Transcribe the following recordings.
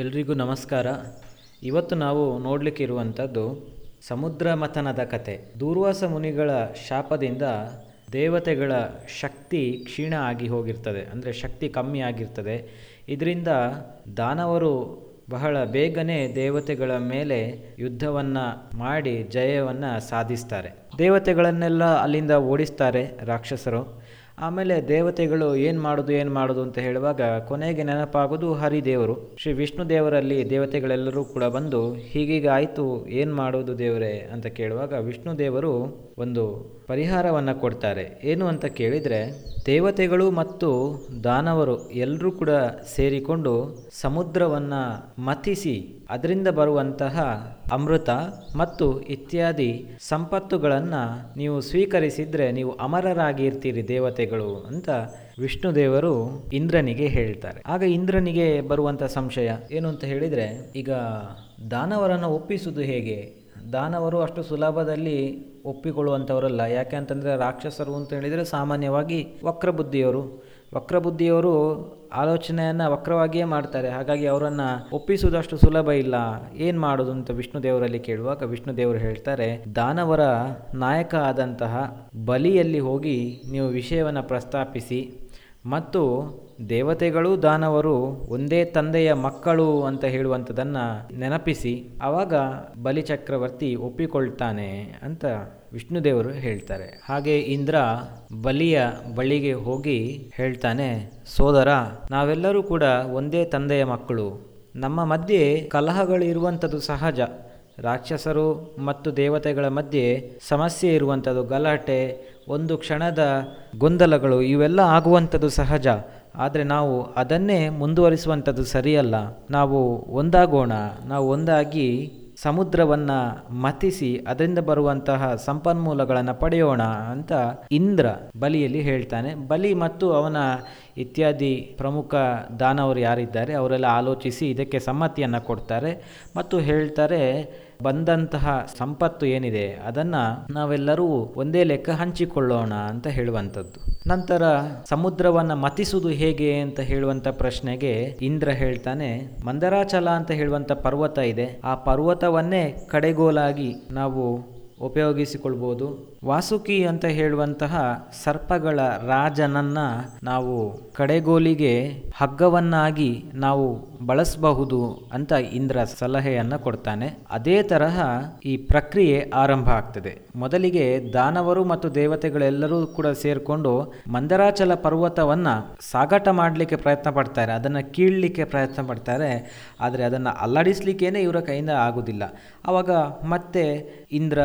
ಎಲ್ರಿಗೂ ನಮಸ್ಕಾರ. ಇವತ್ತು ನಾವು ನೋಡಲಿಕ್ಕೆ ಇರುವಂಥದ್ದು ಸಮುದ್ರ ಮಥನದ ಕತೆ. ದೂರ್ವಾಸ ಮುನಿಗಳ ಶಾಪದಿಂದ ದೇವತೆಗಳ ಶಕ್ತಿ ಕ್ಷೀಣ ಆಗಿ ಹೋಗಿರ್ತದೆ, ಅಂದರೆ ಶಕ್ತಿ ಕಮ್ಮಿ ಆಗಿರ್ತದೆ. ಇದರಿಂದ ದಾನವರು ಬಹಳ ಬೇಗನೆ ದೇವತೆಗಳ ಮೇಲೆ ಯುದ್ಧವನ್ನು ಮಾಡಿ ಜಯವನ್ನು ಸಾಧಿಸ್ತಾರೆ. ದೇವತೆಗಳನ್ನೆಲ್ಲ ಅಲ್ಲಿಂದ ಓಡಿಸ್ತಾರೆ ರಾಕ್ಷಸರು. ಆಮೇಲೆ ದೇವತೆಗಳು ಏನು ಮಾಡೋದು ಏನು ಮಾಡೋದು ಅಂತ ಹೇಳುವಾಗ ಕೊನೆಗೆ ನೆನಪಾಗೋದು ಹರಿದೇವರು. ಶ್ರೀ ವಿಷ್ಣು ದೇವರಲ್ಲಿ ದೇವತೆಗಳೆಲ್ಲರೂ ಕೂಡ ಬಂದು, ಹೀಗೀಗ ಆಯಿತು, ಏನು ಮಾಡೋದು ದೇವರೇ? ಅಂತ ಕೇಳುವಾಗ ವಿಷ್ಣು ದೇವರು ಒಂದು ಪರಿಹಾರವನ್ನು ಕೊಡ್ತಾರೆ. ಏನು ಅಂತ ಕೇಳಿದರೆ, ದೇವತೆಗಳು ಮತ್ತು ದಾನವರು ಎಲ್ಲರೂ ಕೂಡ ಸೇರಿಕೊಂಡು ಸಮುದ್ರವನ್ನು ಮಥಿಸಿ ಅದರಿಂದ ಬರುವಂತಹ ಅಮೃತ ಮತ್ತು ಇತ್ಯಾದಿ ಸಂಪತ್ತುಗಳನ್ನು ನೀವು ಸ್ವೀಕರಿಸಿದರೆ ನೀವು ಅಮರರಾಗಿ ಇರ್ತೀರಿ ದೇವತೆಗಳು ಅಂತ ವಿಷ್ಣು ದೇವರು ಇಂದ್ರನಿಗೆ ಹೇಳ್ತಾರೆ. ಆಗ ಇಂದ್ರನಿಗೆ ಬರುವಂಥ ಸಂಶಯ ಏನು ಅಂತ ಹೇಳಿದರೆ, ಈಗ ದಾನವರನ್ನು ಒಪ್ಪಿಸುವುದು ಹೇಗೆ? ದಾನವರು ಅಷ್ಟು ಸುಲಭದಲ್ಲಿ ಒಪ್ಪಿಕೊಳ್ಳುವಂಥವರಲ್ಲ ಯಾಕೆ ಅಂತಂದರೆ ರಾಕ್ಷಸರು ಅಂತ ಹೇಳಿದರೆ ಸಾಮಾನ್ಯವಾಗಿ ವಕ್ರಬುದ್ಧಿಯವರು. ವಕ್ರಬುದ್ಧಿಯವರು ಆಲೋಚನೆಯನ್ನು ವಕ್ರವಾಗಿಯೇ ಮಾಡ್ತಾರೆ. ಹಾಗಾಗಿ ಅವರನ್ನು ಒಪ್ಪಿಸುವುದಷ್ಟು ಸುಲಭ ಇಲ್ಲ. ಏನು ಮಾಡೋದು ಅಂತ ವಿಷ್ಣು ದೇವರಲ್ಲಿ ಕೇಳುವಾಗ ವಿಷ್ಣು ದೇವರು ಹೇಳ್ತಾರೆ, ದಾನವರ ನಾಯಕ ಆದಂತಹ ಬಲಿಯಲ್ಲಿ ಹೋಗಿ ನೀವು ವಿಷಯವನ್ನು ಪ್ರಸ್ತಾಪಿಸಿ ಮತ್ತು ದೇವತೆಗಳು ದಾನವರು ಒಂದೇ ತಂದೆಯ ಮಕ್ಕಳು ಅಂತ ಹೇಳುವಂಥದ್ದನ್ನು ನೆನಪಿಸಿ, ಆವಾಗ ಬಲಿಚಕ್ರವರ್ತಿ ಒಪ್ಪಿಕೊಳ್ತಾನೆ ಅಂತ ವಿಷ್ಣುದೇವರು ಹೇಳ್ತಾರೆ. ಹಾಗೆ ಇಂದ್ರ ಬಲಿಯ ಬಳಿಗೆ ಹೋಗಿ ಹೇಳ್ತಾನೆ, ಸೋದರ, ನಾವೆಲ್ಲರೂ ಕೂಡ ಒಂದೇ ತಂದೆಯ ಮಕ್ಕಳು. ನಮ್ಮ ಮಧ್ಯೆ ಕಲಹಗಳು ಇರುವಂಥದ್ದು ಸಹಜ. ರಾಕ್ಷಸರು ಮತ್ತು ದೇವತೆಗಳ ಮಧ್ಯೆ ಸಮಸ್ಯೆ ಇರುವಂಥದ್ದು ಗಲಾಟೆ, ಒಂದು ಕ್ಷಣದ ಗೊಂದಲಗಳು ಇವೆಲ್ಲ ಆಗುವಂಥದ್ದು ಸಹಜ. ಆದರೆ ನಾವು ಅದನ್ನೇ ಮುಂದುವರಿಸುವಂಥದ್ದು ಸರಿಯಲ್ಲ. ನಾವು ಒಂದಾಗೋಣ. ನಾವು ಒಂದಾಗಿ ಸಮುದ್ರವನ್ನು ಮತಿಸಿ ಅದರಿಂದ ಬರುವಂತಹ ಸಂಪನ್ಮೂಲಗಳನ್ನು ಪಡೆಯೋಣ ಅಂತ ಇಂದ್ರ ಬಲಿಯಲ್ಲಿ ಹೇಳ್ತಾನೆ. ಬಲಿ ಮತ್ತು ಅವನ ಇತ್ಯಾದಿ ಪ್ರಮುಖ ದಾನವರು ಯಾರಿದ್ದಾರೆ ಅವರೆಲ್ಲ ಆಲೋಚಿಸಿ ಇದಕ್ಕೆ ಸಮ್ಮತಿಯನ್ನು ಕೊಡ್ತಾರೆ. ಮತ್ತು ಹೇಳ್ತಾರೆ ಬಂದಂತಹ ಸಂಪತ್ತು ಏನಿದೆ, ಅದನ್ನು ನಾವೆಲ್ಲರೂ ಒಂದೇ ಲೆಕ್ಕ ಹಂಚಿಕೊಳ್ಳೋಣ ಅಂತ ಹೇಳುವಂಥದ್ದು. ನಂತರ ಸಮುದ್ರವನ್ನು ಮತಿಸುವುದು ಹೇಗೆ ಅಂತ ಹೇಳುವಂಥ ಪ್ರಶ್ನೆಗೆ ಇಂದ್ರ ಹೇಳ್ತಾನೆ, ಮಂದರಾಚಲ ಅಂತ ಹೇಳುವಂಥ ಪರ್ವತ ಇದೆ. ಆ ಪರ್ವತವನ್ನೇ ಕಡೆಗೋಲಾಗಿ ನಾವು ಉಪಯೋಗಿಸಿಕೊಳ್ಬೋದು. ವಾಸುಕಿ ಅಂತ ಹೇಳುವಂತಹ ಸರ್ಪಗಳ ರಾಜನನ್ನ ನಾವು ಕಡೆಗೋಲಿಗೆ ಹಗ್ಗವನ್ನಾಗಿ ನಾವು ಬಳಸಬಹುದು ಅಂತ ಇಂದ್ರ ಸಲಹೆಯನ್ನು ಕೊಡ್ತಾನೆ. ಅದೇ ತರಹ ಈ ಪ್ರಕ್ರಿಯೆ ಆರಂಭ ಆಗ್ತದೆ. ಮೊದಲಿಗೆ ದಾನವರು ಮತ್ತು ದೇವತೆಗಳೆಲ್ಲರೂ ಕೂಡ ಸೇರಿಕೊಂಡು ಮಂದರಾಚಲ ಪರ್ವತವನ್ನು ಸಾಗಾಟ ಮಾಡಲಿಕ್ಕೆ ಪ್ರಯತ್ನ ಪಡ್ತಾರೆ. ಅದನ್ನು ಕೀಳಲಿಕ್ಕೆ ಪ್ರಯತ್ನ ಪಡ್ತಾರೆ. ಆದರೆ ಅದನ್ನು ಅಲ್ಲಾಡಿಸ್ಲಿಕ್ಕೇನೆ ಇವರ ಕೈಯಿಂದ ಆಗೋದಿಲ್ಲ. ಆವಾಗ ಮತ್ತೆ ಇಂದ್ರ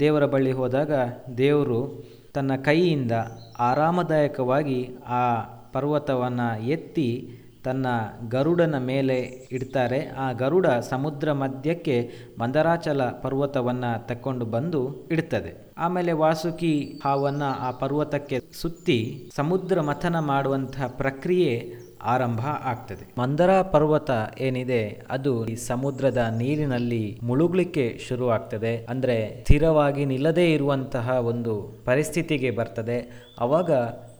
ದೇವರ ಬಳಿ ಹೋದಾಗ ದೇವರು ತನ್ನ ಕೈಯಿಂದ ಆರಾಮದಾಯಕವಾಗಿ ಆ ಪರ್ವತವನ್ನು ಎತ್ತಿ ತನ್ನ ಗರುಡನ ಮೇಲೆ ಇಡ್ತಾರೆ. ಆ ಗರುಡ ಸಮುದ್ರ ಮಧ್ಯಕ್ಕೆ ಮಂದರಾಚಲ ಪರ್ವತವನ್ನು ತಕ್ಕೊಂಡು ಬಂದು ಇಡ್ತದೆ. ಆಮೇಲೆ ವಾಸುಕಿ ಹಾವನ್ನು ಆ ಪರ್ವತಕ್ಕೆ ಸುತ್ತಿ ಸಮುದ್ರ ಮಥನ ಮಾಡುವಂತಹ ಪ್ರಕ್ರಿಯೆ ಆರಂಭ ಆಗ್ತದೆ. ಮಂದರ ಪರ್ವತ ಏನಿದೆ, ಅದು ಈ ಸಮುದ್ರದ ನೀರಿನಲ್ಲಿ ಮುಳುಗ್ಲಿಕ್ಕೆ ಶುರು ಆಗ್ತದೆ. ಅಂದ್ರೆ ಸ್ಥಿರವಾಗಿ ನಿಲ್ಲದೇ ಇರುವಂತಹ ಒಂದು ಪರಿಸ್ಥಿತಿಗೆ ಬರ್ತದೆ. ಅವಾಗ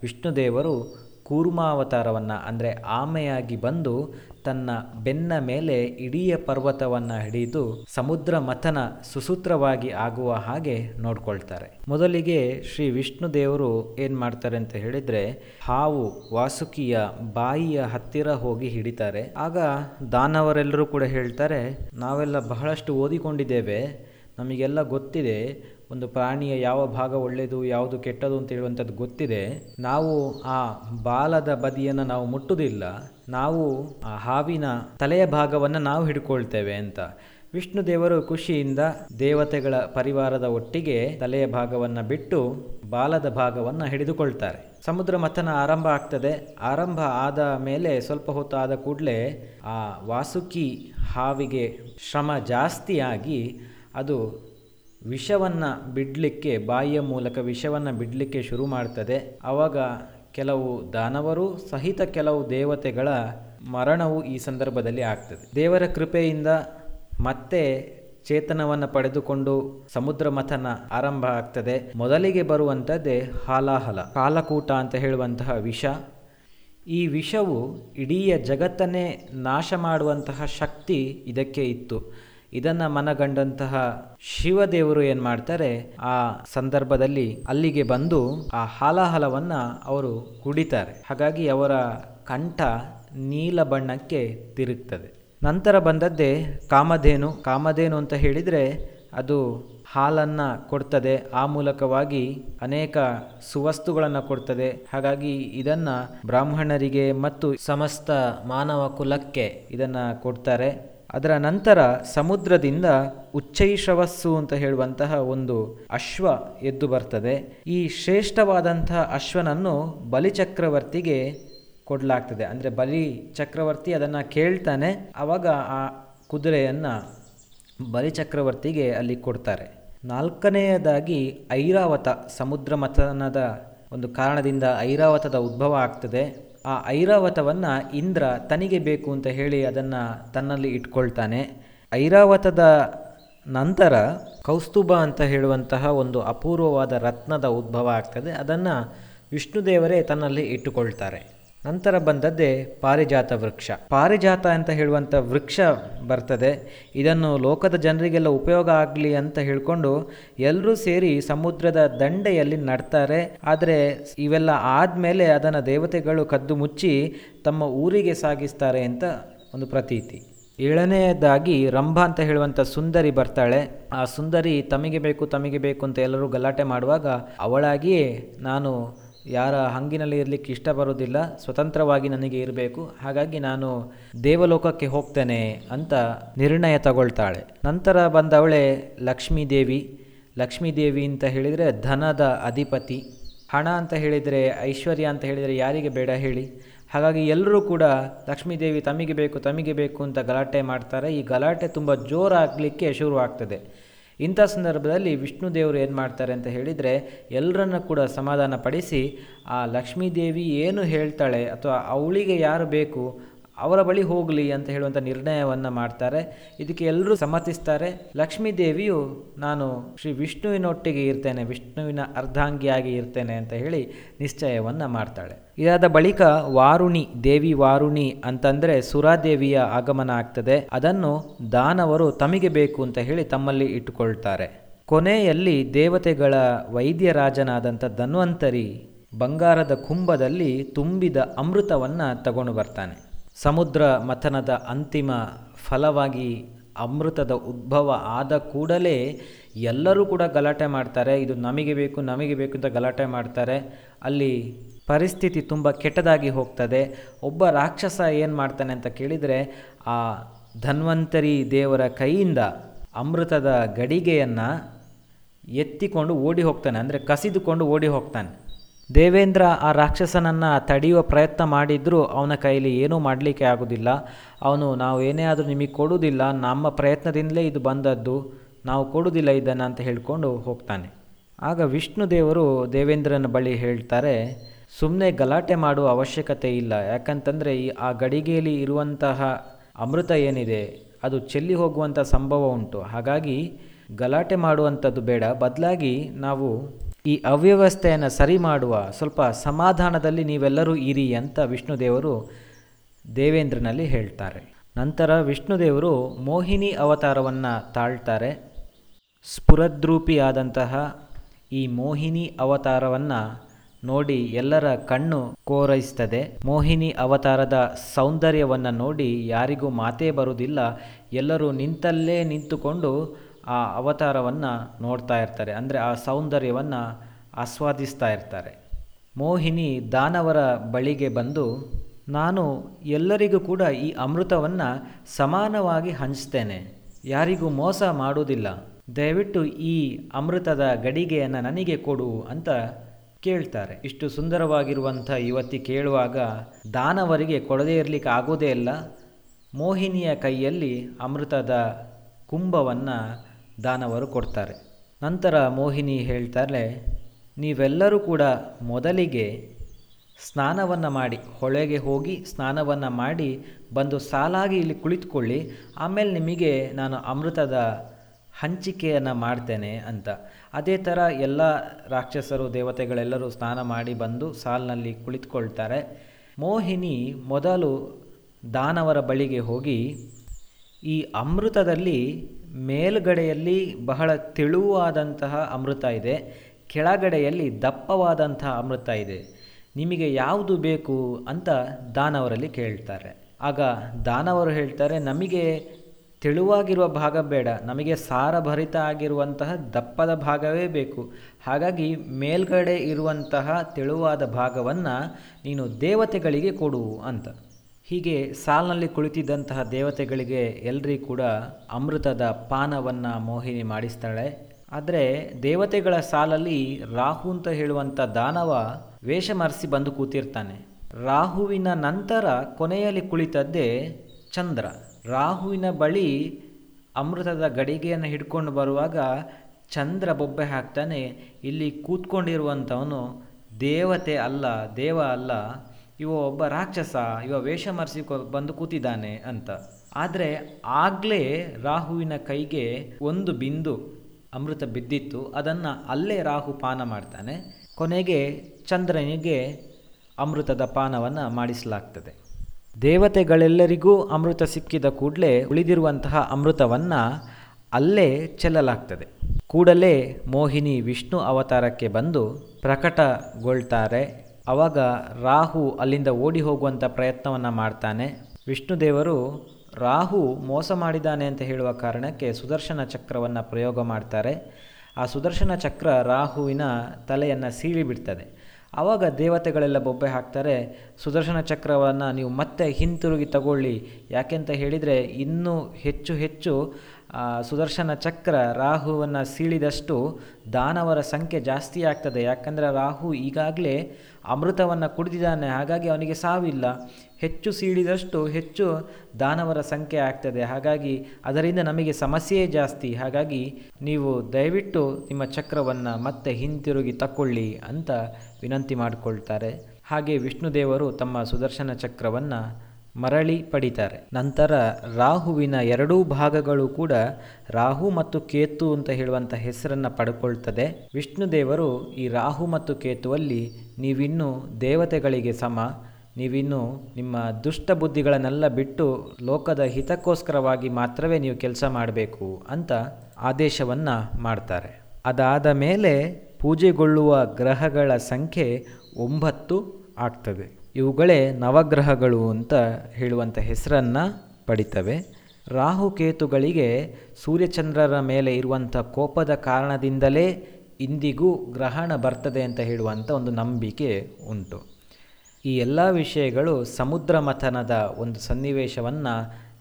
ವಿಷ್ಣುದೇವರು ಕೂರ್ಮಾವತಾರವನ್ನು, ಅಂದರೆ ಆಮೆಯಾಗಿ ಬಂದು ತನ್ನ ಬೆನ್ನ ಮೇಲೆ ಇಡೀ ಪರ್ವತವನ್ನು ಹಿಡಿದು ಸಮುದ್ರ ಮಥನ ಸುಸೂತ್ರವಾಗಿ ಆಗುವ ಹಾಗೆ ನೋಡ್ಕೊಳ್ತಾರೆ. ಮೊದಲಿಗೆ ಶ್ರೀ ವಿಷ್ಣು ದೇವರು ಏನು ಮಾಡ್ತಾರೆ ಅಂತ ಹೇಳಿದರೆ ಹಾವು ವಾಸುಕಿಯ ಬಾಯಿಯ ಹತ್ತಿರ ಹೋಗಿ ಹಿಡಿತಾರೆ. ಆಗ ದಾನವರೆಲ್ಲರೂ ಕೂಡ ಹೇಳ್ತಾರೆ, ನಾವೆಲ್ಲ ಬಹಳಷ್ಟು ಓದಿಕೊಂಡಿದ್ದೇವೆ, ನಮಗೆಲ್ಲ ಗೊತ್ತಿದೆ ಒಂದು ಪ್ರಾಣಿಯ ಯಾವ ಭಾಗ ಒಳ್ಳೆಯದು, ಯಾವುದು ಕೆಟ್ಟದು ಅಂತ ಹೇಳುವಂಥದ್ದು ಗೊತ್ತಿದೆ. ನಾವು ಆ ಬಾಲದ ಬದಿಯನ್ನು ನಾವು ಮುಟ್ಟುವುದಿಲ್ಲ. ನಾವು ಆ ಹಾವಿನ ತಲೆಯ ಭಾಗವನ್ನು ನಾವು ಹಿಡ್ಕೊಳ್ತೇವೆ ಅಂತ. ವಿಷ್ಣು ದೇವರು ಖುಷಿಯಿಂದ ದೇವತೆಗಳ ಪರಿವಾರದ ಒಟ್ಟಿಗೆ ತಲೆಯ ಭಾಗವನ್ನು ಬಿಟ್ಟು ಬಾಲದ ಭಾಗವನ್ನು ಹಿಡಿದುಕೊಳ್ತಾರೆ. ಸಮುದ್ರ ಮಥನ ಆರಂಭ ಆಗ್ತದೆ. ಆರಂಭ ಆದ ಮೇಲೆ ಸ್ವಲ್ಪ ಹೊತ್ತು ಆದ ಕೂಡಲೇ ಆ ವಾಸುಕಿ ಹಾವಿಗೆ ಶ್ರಮ ಜಾಸ್ತಿಯಾಗಿ ಅದು ವಿಷವನ್ನು ಬಿಡಲಿಕ್ಕೆ, ಬಾಯಿಯ ಮೂಲಕ ವಿಷವನ್ನು ಬಿಡಲಿಕ್ಕೆ ಶುರು ಮಾಡ್ತದೆ. ಆವಾಗ ಕೆಲವು ದಾನವರು ಸಹಿತ ಕೆಲವು ದೇವತೆಗಳ ಮರಣವು ಈ ಸಂದರ್ಭದಲ್ಲಿ ಆಗ್ತದೆ. ದೇವರ ಕೃಪೆಯಿಂದ ಮತ್ತೆ ಚೇತನವನ್ನು ಪಡೆದುಕೊಂಡು ಸಮುದ್ರ ಮಥನ ಆರಂಭ ಆಗ್ತದೆ. ಮೊದಲಿಗೆ ಬರುವಂಥದ್ದೇ ಹಾಲಾಹಲ, ಕಾಲಕೂಟ ಅಂತ ಹೇಳುವಂತಹ ವಿಷ. ಈ ವಿಷವು ಇಡೀ ಜಗತ್ತನ್ನೇ ನಾಶ ಮಾಡುವಂತಹ ಶಕ್ತಿ ಇದಕ್ಕೆ ಇತ್ತು. ಇದನ್ನು ಮನಗಂಡಂತಹ ಶಿವದೇವರು ಏನು ಮಾಡ್ತಾರೆ? ಆ ಸಂದರ್ಭದಲ್ಲಿ ಅಲ್ಲಿಗೆ ಬಂದು ಆ ಹಾಲಾಹಲವನ್ನ ಅವರು ಕುಡಿತಾರೆ. ಹಾಗಾಗಿ ಅವರ ಕಂಠ ನೀಲ ಬಣ್ಣಕ್ಕೆ ತಿರುಗ್ತದೆ. ನಂತರ ಬಂದದ್ದೇ ಕಾಮಧೇನು. ಕಾಮಧೇನು ಅಂತ ಹೇಳಿದರೆ ಅದು ಹಾಲನ್ನು ಕೊಡ್ತದೆ. ಆ ಮೂಲಕವಾಗಿ ಅನೇಕ ಸುವಸ್ತುಗಳನ್ನು ಕೊಡ್ತದೆ. ಹಾಗಾಗಿ ಇದನ್ನು ಬ್ರಾಹ್ಮಣರಿಗೆ ಮತ್ತು ಸಮಸ್ತ ಮಾನವ ಕುಲಕ್ಕೆ ಇದನ್ನು ಕೊಡ್ತಾರೆ. ಅದರ ನಂತರ ಸಮುದ್ರದಿಂದ ಉಚ್ಚೈಶ್ರವಸ್ಸು ಅಂತ ಹೇಳುವಂತಹ ಒಂದು ಅಶ್ವ ಎದ್ದು ಬರ್ತದೆ. ಈ ಶ್ರೇಷ್ಠವಾದಂತಹ ಅಶ್ವನನ್ನು ಬಲಿಚಕ್ರವರ್ತಿಗೆ ಕೊಡಲಾಗ್ತದೆ. ಅಂದರೆ ಬಲಿ ಚಕ್ರವರ್ತಿ ಅದನ್ನು ಕೇಳ್ತಾನೆ. ಆವಾಗ ಆ ಕುದುರೆಯನ್ನು ಬಲಿಚಕ್ರವರ್ತಿಗೆ ಅಲ್ಲಿ ಕೊಡ್ತಾರೆ. ನಾಲ್ಕನೆಯದಾಗಿ ಐರಾವತ ಸಮುದ್ರ ಮಥನದ ಒಂದು ಕಾರಣದಿಂದ ಐರಾವತದ ಉದ್ಭವ ಆಗ್ತದೆ. ಆ ಐರಾವತವನ್ನು ಇಂದ್ರ ತನಿಗೆ ಬೇಕು ಅಂತ ಹೇಳಿ ಅದನ್ನು ತನ್ನಲ್ಲಿ ಇಟ್ಕೊಳ್ತಾನೆ. ಐರಾವತದ ನಂತರ ಕೌಸ್ತುಭ ಅಂತ ಹೇಳುವಂತಹ ಒಂದು ಅಪೂರ್ವವಾದ ರತ್ನದ ಉದ್ಭವ ಆಗ್ತದೆ. ಅದನ್ನು ವಿಷ್ಣುದೇವರೇ ತನ್ನಲ್ಲಿ ಇಟ್ಟುಕೊಳ್ತಾರೆ. ನಂತರ ಬಂದದ್ದೇ ಪಾರಿಜಾತ ವೃಕ್ಷ. ಪಾರಿಜಾತ ಅಂತ ಹೇಳುವಂಥ ವೃಕ್ಷ ಬರ್ತದೆ. ಇದನ್ನು ಲೋಕದ ಜನರಿಗೆಲ್ಲ ಉಪಯೋಗ ಆಗಲಿ ಅಂತ ಹೇಳಿಕೊಂಡು ಎಲ್ಲರೂ ಸೇರಿ ಸಮುದ್ರದ ದಂಡೆಯಲ್ಲಿ ನಡ್ತಾರೆ. ಆದರೆ ಇವೆಲ್ಲ ಆದಮೇಲೆ ಅದನ್ನು ದೇವತೆಗಳು ಕದ್ದು ಮುಚ್ಚಿ ತಮ್ಮ ಊರಿಗೆ ಸಾಗಿಸ್ತಾರೆ ಅಂತ ಒಂದು ಪ್ರತೀತಿ. ಏಳನೆಯದಾಗಿ ರಂಭ ಅಂತ ಹೇಳುವಂಥ ಸುಂದರಿ ಬರ್ತಾಳೆ. ಆ ಸುಂದರಿ ತಮಗೆ ಬೇಕು ತಮಗೆ ಬೇಕು ಅಂತ ಎಲ್ಲರೂ ಗಲಾಟೆ ಮಾಡುವಾಗ ಅವಳಾಗಿಯೇ ನಾನು ಯಾರ ಹಂಗಿನಲ್ಲಿ ಇರಲಿಕ್ಕೆ ಇಷ್ಟ ಬರೋದಿಲ್ಲ ಸ್ವತಂತ್ರವಾಗಿ ನನಗೆ ಇರಬೇಕು, ಹಾಗಾಗಿ ನಾನು ದೇವಲೋಕಕ್ಕೆ ಹೋಗ್ತೇನೆ ಅಂತ ನಿರ್ಣಯ ತಗೊಳ್ತಾಳೆ. ನಂತರ ಬಂದವಳೆ ಲಕ್ಷ್ಮೀದೇವಿ. ಲಕ್ಷ್ಮೀದೇವಿ ಅಂತ ಹೇಳಿದರೆ ಧನದ ಅಧಿಪತಿ. ಹಣ ಅಂತ ಹೇಳಿದರೆ ಐಶ್ವರ್ಯ ಅಂತ ಹೇಳಿದರೆ ಯಾರಿಗೆ ಬೇಡ ಹೇಳಿ. ಹಾಗಾಗಿ ಎಲ್ಲರೂ ಕೂಡ ಲಕ್ಷ್ಮೀದೇವಿ ತಮಗೆ ಬೇಕು ತಮಗೆ ಬೇಕು ಅಂತ ಗಲಾಟೆ ಮಾಡ್ತಾರೆ. ಈ ಗಲಾಟೆ ತುಂಬ ಜೋರಾಗಲಿಕ್ಕೆ ಶುರುವಾಗ್ತದೆ. ಇಂಥ ಸಂದರ್ಭದಲ್ಲಿ ವಿಷ್ಣು ದೇವರು ಏನು ಮಾಡ್ತಾರೆ ಅಂತ ಹೇಳಿದರೆ ಎಲ್ಲರನ್ನ ಕೂಡ ಸಮಾಧಾನ ಪಡಿಸಿ, ಆ ಲಕ್ಷ್ಮೀದೇವಿ ಏನು ಹೇಳ್ತಾಳೆ ಅಥವಾ ಅವಳಿಗೆ ಯಾರು ಬೇಕು ಅವರ ಬಳಿ ಹೋಗಲಿ ಅಂತ ಹೇಳುವಂಥ ನಿರ್ಣಯವನ್ನು ಮಾಡ್ತಾರೆ. ಇದಕ್ಕೆ ಎಲ್ಲರೂ ಸಮ್ಮತಿಸ್ತಾರೆ. ಲಕ್ಷ್ಮೀ ದೇವಿಯು, ನಾನು ಶ್ರೀ ವಿಷ್ಣುವಿನೊಟ್ಟಿಗೆ ಇರ್ತೇನೆ, ವಿಷ್ಣುವಿನ ಅರ್ಧಾಂಗಿಯಾಗಿ ಇರ್ತೇನೆ ಅಂತ ಹೇಳಿ ನಿಶ್ಚಯವನ್ನು ಮಾಡ್ತಾಳೆ. ಇದಾದ ಬಳಿಕ ವಾರುಣಿ, ದೇವಿ ವಾರುಣಿ ಅಂತಂದರೆ ಸುರಾದೇವಿಯ ಆಗಮನ ಆಗ್ತದೆ. ಅದನ್ನು ದಾನವರು ತಮಗೆ ಬೇಕು ಅಂತ ಹೇಳಿ ತಮ್ಮಲ್ಲಿ ಇಟ್ಟುಕೊಳ್ತಾರೆ. ಕೊನೆಯಲ್ಲಿ ದೇವತೆಗಳ ವೈದ್ಯರಾಜನಾದಂಥ ಧನ್ವಂತರಿ ಬಂಗಾರದ ಕುಂಭದಲ್ಲಿ ತುಂಬಿದ ಅಮೃತವನ್ನು ತಗೊಂಡು ಬರ್ತಾನೆ. ಸಮುದ್ರ ಮಥನದ ಅಂತಿಮ ಫಲವಾಗಿ ಅಮೃತದ ಉದ್ಭವ ಆದ ಕೂಡಲೇ ಎಲ್ಲರೂ ಕೂಡ ಗಲಾಟೆ ಮಾಡ್ತಾರೆ. ಇದು ನಮಗೆ ಬೇಕು ನಮಗೆ ಬೇಕು ಅಂತ ಗಲಾಟೆ ಮಾಡ್ತಾರೆ. ಅಲ್ಲಿ ಪರಿಸ್ಥಿತಿ ತುಂಬ ಕೆಟ್ಟದಾಗಿ ಹೋಗ್ತದೆ. ಒಬ್ಬ ರಾಕ್ಷಸ ಏನು ಮಾಡ್ತಾನೆ ಅಂತ ಕೇಳಿದರೆ, ಆ ಧನ್ವಂತರಿ ದೇವರ ಕೈಯಿಂದ ಅಮೃತದ ಗಡಿಗೆಯನ್ನು ಎತ್ತಿಕೊಂಡು ಓಡಿ ಹೋಗ್ತಾನೆ. ಅಂದರೆ ಕಸಿದುಕೊಂಡು ಓಡಿ ಹೋಗ್ತಾನೆ. ದೇವೇಂದ್ರ ಆ ರಾಕ್ಷಸನನ್ನು ತಡೆಯುವ ಪ್ರಯತ್ನ ಮಾಡಿದರೂ, ಅವನ ಕೈಲಿ ಏನೂ ಮಾಡಲಿಕ್ಕೆ ಆಗೋದಿಲ್ಲ. ಅವನು, ನಾವು ಏನೇ ಆದರೂ ನಿಮಗೆ ಕೊಡುವುದಿಲ್ಲ ನಮ್ಮ ಪ್ರಯತ್ನದಿಂದಲೇ ಇದು ಬಂದದ್ದು, ನಾವು ಕೊಡುವುದಿಲ್ಲ ಇದನ್ನು, ಅಂತ ಹೇಳಿಕೊಂಡು ಹೋಗ್ತಾನೆ. ಆಗ ವಿಷ್ಣು ದೇವರು ದೇವೇಂದ್ರನ ಬಳಿ ಹೇಳ್ತಾರೆ ಸುಮ್ಮನೆ ಗಲಾಟೆ ಮಾಡುವ ಅವಶ್ಯಕತೆ ಇಲ್ಲ. ಯಾಕಂತಂದರೆ ಈ ಆ ಗಡಿಗೆಯಲ್ಲಿ ಇರುವಂತಹ ಅಮೃತ ಏನಿದೆ, ಅದು ಚೆಲ್ಲಿ ಹೋಗುವಂಥ ಸಂಭವ ಉಂಟು. ಹಾಗಾಗಿ ಗಲಾಟೆ ಮಾಡುವಂಥದ್ದು ಬೇಡ. ಬದಲಾಗಿ ನಾವು ಈ ಅವ್ಯವಸ್ಥೆಯನ್ನು ಸರಿ ಮಾಡುವ, ಸ್ವಲ್ಪ ಸಮಾಧಾನದಲ್ಲಿ ನೀವೆಲ್ಲರೂ ಇರಿ ಅಂತ ವಿಷ್ಣು ದೇವರು ದೇವೇಂದ್ರನಲ್ಲಿ ಹೇಳ್ತಾರೆ. ನಂತರ ವಿಷ್ಣುದೇವರು ಮೋಹಿನಿ ಅವತಾರವನ್ನು ತಾಳ್ತಾರೆ. ಸ್ಫುರದ್ರೂಪಿಯಾದಂತಹ ಈ ಮೋಹಿನಿ ಅವತಾರವನ್ನು ನೋಡಿ ಎಲ್ಲರ ಕಣ್ಣು ಕೋರೈಸ್ತದೆ. ಮೋಹಿನಿ ಅವತಾರದ ಸೌಂದರ್ಯವನ್ನು ನೋಡಿ ಯಾರಿಗೂ ಮಾತೇ ಬರುವುದಿಲ್ಲ. ಎಲ್ಲರೂ ನಿಂತಲ್ಲೇ ನಿಂತುಕೊಂಡು ಆ ಅವತಾರವನ್ನು ನೋಡ್ತಾ ಇರ್ತಾರೆ. ಅಂದರೆ ಆ ಸೌಂದರ್ಯವನ್ನು ಆಸ್ವಾದಿಸ್ತಾ ಇರ್ತಾರೆ. ಮೋಹಿನಿ ದಾನವರ ಬಳಿಗೆ ಬಂದು, ನಾನು ಎಲ್ಲರಿಗೂ ಕೂಡ ಈ ಅಮೃತವನ್ನು ಸಮಾನವಾಗಿ ಹಂಚ್ತೇನೆ. ಯಾರಿಗೂ ಮೋಸ ಮಾಡುವುದಿಲ್ಲ. ದಯವಿಟ್ಟು ಈ ಅಮೃತದ ಗಡಿಗೆಯನ್ನು ನನಗೆ ಕೊಡು ಅಂತ ಕೇಳ್ತಾರೆ. ಇಷ್ಟು ಸುಂದರವಾಗಿರುವಂಥ ಯುವತಿ ಕೇಳುವಾಗ ದಾನವರಿಗೆ ಕೊಡದೇ ಇರಲಿಕ್ಕೆ ಆಗೋದೇ ಇಲ್ಲ. ಮೋಹಿನಿಯ ಕೈಯಲ್ಲಿ ಅಮೃತದ ಕುಂಭವನ್ನು ದಾನವರು ಕೊಡ್ತಾರೆ. ನಂತರ ಮೋಹಿನಿ ಹೇಳ್ತಾರೆ ನೀವೆಲ್ಲರೂ ಕೂಡ ಮೊದಲಿಗೆ ಸ್ನಾನವನ್ನು ಮಾಡಿ, ಹೊಳೆಗೆ ಹೋಗಿ ಸ್ನಾನವನ್ನು ಮಾಡಿ ಬಂದು ಸಾಲಾಗಿ ಇಲ್ಲಿ ಕುಳಿತುಕೊಳ್ಳಿ. ಆಮೇಲೆ ನಿಮಗೆ ನಾನು ಅಮೃತದ ಹಂಚಿಕೆಯನ್ನು ಮಾಡ್ತೇನೆ ಅಂತ. ಅದೇ ಥರ ಎಲ್ಲ ರಾಕ್ಷಸರು, ದೇವತೆಗಳೆಲ್ಲರೂ ಸ್ನಾನ ಮಾಡಿ ಬಂದು ಸಾಲಿನಲ್ಲಿ ಕುಳಿತುಕೊಳ್ತಾರೆ. ಮೋಹಿನಿ ಮೊದಲು ದಾನವರ ಬಳಿಗೆ ಹೋಗಿ ಈ ಅಮೃತದಲ್ಲಿ ಮೇಲುಗಡೆಯಲ್ಲಿ ಬಹಳ ತೆಳುವಾದಂತಹ ಅಮೃತ ಇದೆ, ಕೆಳಗಡೆಯಲ್ಲಿ ದಪ್ಪವಾದಂತಹ ಅಮೃತ ಇದೆ. ನಿಮಗೆ ಯಾವುದು ಬೇಕು ಅಂತ ದಾನವರಲ್ಲಿ ಕೇಳ್ತಾರೆ. ಆಗ ದಾನವರು ಹೇಳ್ತಾರೆ, ನಮಗೆ ತೆಳುವಾಗಿರುವ ಭಾಗ ಬೇಡ. ನಮಗೆ ಸಾರಭರಿತ ಆಗಿರುವಂತಹ ದಪ್ಪದ ಭಾಗವೇ ಬೇಕು. ಹಾಗಾಗಿ ಮೇಲ್ಗಡೆ ಇರುವಂತಹ ತೆಳುವಾದ ಭಾಗವನ್ನು ನೀನು ದೇವತೆಗಳಿಗೆ ಕೊಡು ಅಂತ. ಹೀಗೆ ಸಾಲಿನಲ್ಲಿ ಕುಳಿತಿದ್ದಂತಹ ದೇವತೆಗಳಿಗೆ ಎಲ್ಲರಿಗೂ ಕೂಡ ಅಮೃತದ ಪಾನವನ್ನು ಮೋಹಿನಿ ಮಾಡಿಸ್ತಾಳೆ. ಆದರೆ ದೇವತೆಗಳ ಸಾಲಲ್ಲಿ ರಾಹು ಅಂತ ಹೇಳುವಂಥ ದಾನವ ವೇಷ ಮರೆಸಿ ಬಂದು ಕೂತಿರ್ತಾನೆ. ರಾಹುವಿನ ನಂತರ ಕೊನೆಯಲ್ಲಿ ಕುಳಿತದ್ದೇ ಚಂದ್ರ. ರಾಹುವಿನ ಬಳಿ ಅಮೃತದ ಗಡಿಗೆಯನ್ನು ಹಿಡ್ಕೊಂಡು ಬರುವಾಗ ಚಂದ್ರ ಬೊಬ್ಬೆ ಹಾಕ್ತಾನೆ, ಇಲ್ಲಿ ಕೂತ್ಕೊಂಡಿರುವಂಥವನು ದೇವತೆ ಅಲ್ಲ, ದೇವ ಅಲ್ಲ, ಇವ ಒಬ್ಬ ರಾಕ್ಷಸ, ಇವ ವೇಷ ಮರೆಸಿ ಬಂದು ಕೂತಿದ್ದಾನೆ ಅಂತ. ಆದರೆ ಆಗಲೇ ರಾಹುವಿನ ಕೈಗೆ ಒಂದು ಬಿಂದು ಅಮೃತ ಬಿದ್ದಿತ್ತು, ಅದನ್ನು ಅಲ್ಲೇ ರಾಹು ಪಾನ ಮಾಡ್ತಾನೆ. ಕೊನೆಗೆ ಚಂದ್ರನಿಗೆ ಅಮೃತದ ಪಾನವನ್ನು ಮಾಡಿಸಲಾಗ್ತದೆ. ದೇವತೆಗಳೆಲ್ಲರಿಗೂ ಅಮೃತ ಸಿಕ್ಕಿದ ಕೂಡಲೇ ಉಳಿದಿರುವಂತಹ ಅಮೃತವನ್ನು ಅಲ್ಲೇ ಚೆಲ್ಲಲಾಗ್ತದೆ. ಕೂಡಲೇ ಮೋಹಿನಿ ವಿಷ್ಣು ಅವತಾರಕ್ಕೆ ಬಂದು ಪ್ರಕಟಗೊಳ್ತಾರೆ. ಆವಾಗ ರಾಹು ಅಲ್ಲಿಂದ ಓಡಿ ಹೋಗುವಂಥ ಪ್ರಯತ್ನವನ್ನು ಮಾಡ್ತಾನೆ. ವಿಷ್ಣು ದೇವರು ರಾಹು ಮೋಸ ಮಾಡಿದ್ದಾನೆ ಅಂತ ಹೇಳುವ ಕಾರಣಕ್ಕೆ ಸುದರ್ಶನ ಚಕ್ರವನ್ನು ಪ್ರಯೋಗ ಮಾಡ್ತಾರೆ. ಆ ಸುದರ್ಶನ ಚಕ್ರ ರಾಹುವಿನ ತಲೆಯನ್ನು ಸೀಳಿ ಬಿಡ್ತದೆ. ಆವಾಗ ದೇವತೆಗಳೆಲ್ಲ ಬೊಬ್ಬೆ ಹಾಕ್ತಾರೆ, ಸುದರ್ಶನ ಚಕ್ರವನ್ನು ನೀವು ಮತ್ತೆ ಹಿಂತಿರುಗಿ ತಗೊಳ್ಳಿ. ಯಾಕೆಂತ ಹೇಳಿದರೆ, ಇನ್ನೂ ಹೆಚ್ಚು ಹೆಚ್ಚು ಸುದರ್ಶನ ಚಕ್ರ ರಾಹುವನ್ನು ಸೀಳಿದಷ್ಟು ದಾನವರ ಸಂಖ್ಯೆ ಜಾಸ್ತಿ ಆಗ್ತದೆ. ಯಾಕಂದರೆ ರಾಹು ಈಗಾಗಲೇ ಅಮೃತವನ್ನು ಕುಡಿದಿದ್ದಾನೆ, ಹಾಗಾಗಿ ಅವನಿಗೆ ಸಾವಿಲ್ಲ. ಹೆಚ್ಚು ಸೀಳಿದಷ್ಟು ಹೆಚ್ಚು ದಾನವರ ಸಂಖ್ಯೆ ಆಗ್ತದೆ. ಹಾಗಾಗಿ ಅದರಿಂದ ನಮಗೆ ಸಮಸ್ಯೆಯೇ ಜಾಸ್ತಿ. ಹಾಗಾಗಿ ನೀವು ದಯವಿಟ್ಟು ನಿಮ್ಮ ಚಕ್ರವನ್ನು ಮತ್ತೆ ಹಿಂತಿರುಗಿ ತಕ್ಕೊಳ್ಳಿ ಅಂತ ವಿನಂತಿ ಮಾಡಿಕೊಳ್ತಾರೆ. ಹಾಗೆ ವಿಷ್ಣುದೇವರು ತಮ್ಮ ಸುದರ್ಶನ ಚಕ್ರವನ್ನು ಮರಳಿ ಪಡಿತಾರೆ. ನಂತರ ರಾಹುವಿನ ಎರಡೂ ಭಾಗಗಳು ಕೂಡ ರಾಹು ಮತ್ತು ಕೇತು ಅಂತ ಹೇಳುವಂಥ ಹೆಸರನ್ನು ಪಡ್ಕೊಳ್ತದೆ. ವಿಷ್ಣುದೇವರು ಈ ರಾಹು ಮತ್ತು ಕೇತುವಲ್ಲಿ ನೀವಿನ್ನೂ ದೇವತೆಗಳಿಗೆ ಸಮ, ನೀವಿನ್ನು ನಿಮ್ಮ ದುಷ್ಟ ಬುದ್ಧಿಗಳನ್ನೆಲ್ಲ ಬಿಟ್ಟು ಲೋಕದ ಹಿತಕ್ಕೋಸ್ಕರವಾಗಿ ಮಾತ್ರವೇ ನೀವು ಕೆಲಸ ಮಾಡಬೇಕು ಅಂತ ಆದೇಶವನ್ನು ಮಾಡ್ತಾರೆ. ಅದಾದ ಮೇಲೆ ಪೂಜೆಗೊಳ್ಳುವ ಗ್ರಹಗಳ ಸಂಖ್ಯೆ ಒಂಬತ್ತು ಆಗ್ತದೆ. ಇವುಗಳೇ ನವಗ್ರಹಗಳು ಅಂತ ಹೇಳುವಂಥ ಹೆಸರನ್ನು ಪಡಿತವೆ. ರಾಹುಕೇತುಗಳಿಗೆ ಸೂರ್ಯಚಂದ್ರರ ಮೇಲೆ ಇರುವಂಥ ಕೋಪದ ಕಾರಣದಿಂದಲೇ ಇಂದಿಗೂ ಗ್ರಹಣ ಬರ್ತದೆ ಅಂತ ಹೇಳುವಂಥ ಒಂದು ನಂಬಿಕೆ ಉಂಟು. ಈ ಎಲ್ಲ ವಿಷಯಗಳು ಸಮುದ್ರ ಮಥನದ ಒಂದು ಸನ್ನಿವೇಶವನ್ನು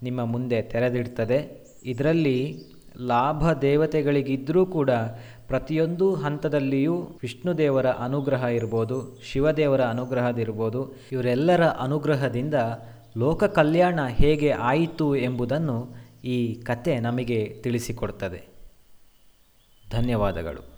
ನಿಮ್ಮ ಮುಂದೆ ತೆರೆದಿಡ್ತದೆ. ಇದರಲ್ಲಿ ಲಾಭ ದೇವತೆಗಳಿಗಿದ್ದರೂ ಕೂಡ ಪ್ರತಿಯೊಂದು ಹಂತದಲ್ಲಿಯೂ ವಿಷ್ಣುದೇವರ ಅನುಗ್ರಹ ಇರ್ಬೋದು, ಶಿವದೇವರ ಅನುಗ್ರಹದಿರ್ಬೋದು ಇವರೆಲ್ಲರ ಅನುಗ್ರಹದಿಂದ ಲೋಕ ಕಲ್ಯಾಣ ಹೇಗೆ ಆಯಿತು ಎಂಬುದನ್ನು ಈ ಕತೆ ನಮಗೆ ತಿಳಿಸಿಕೊಡ್ತದೆ. ಧನ್ಯವಾದಗಳು.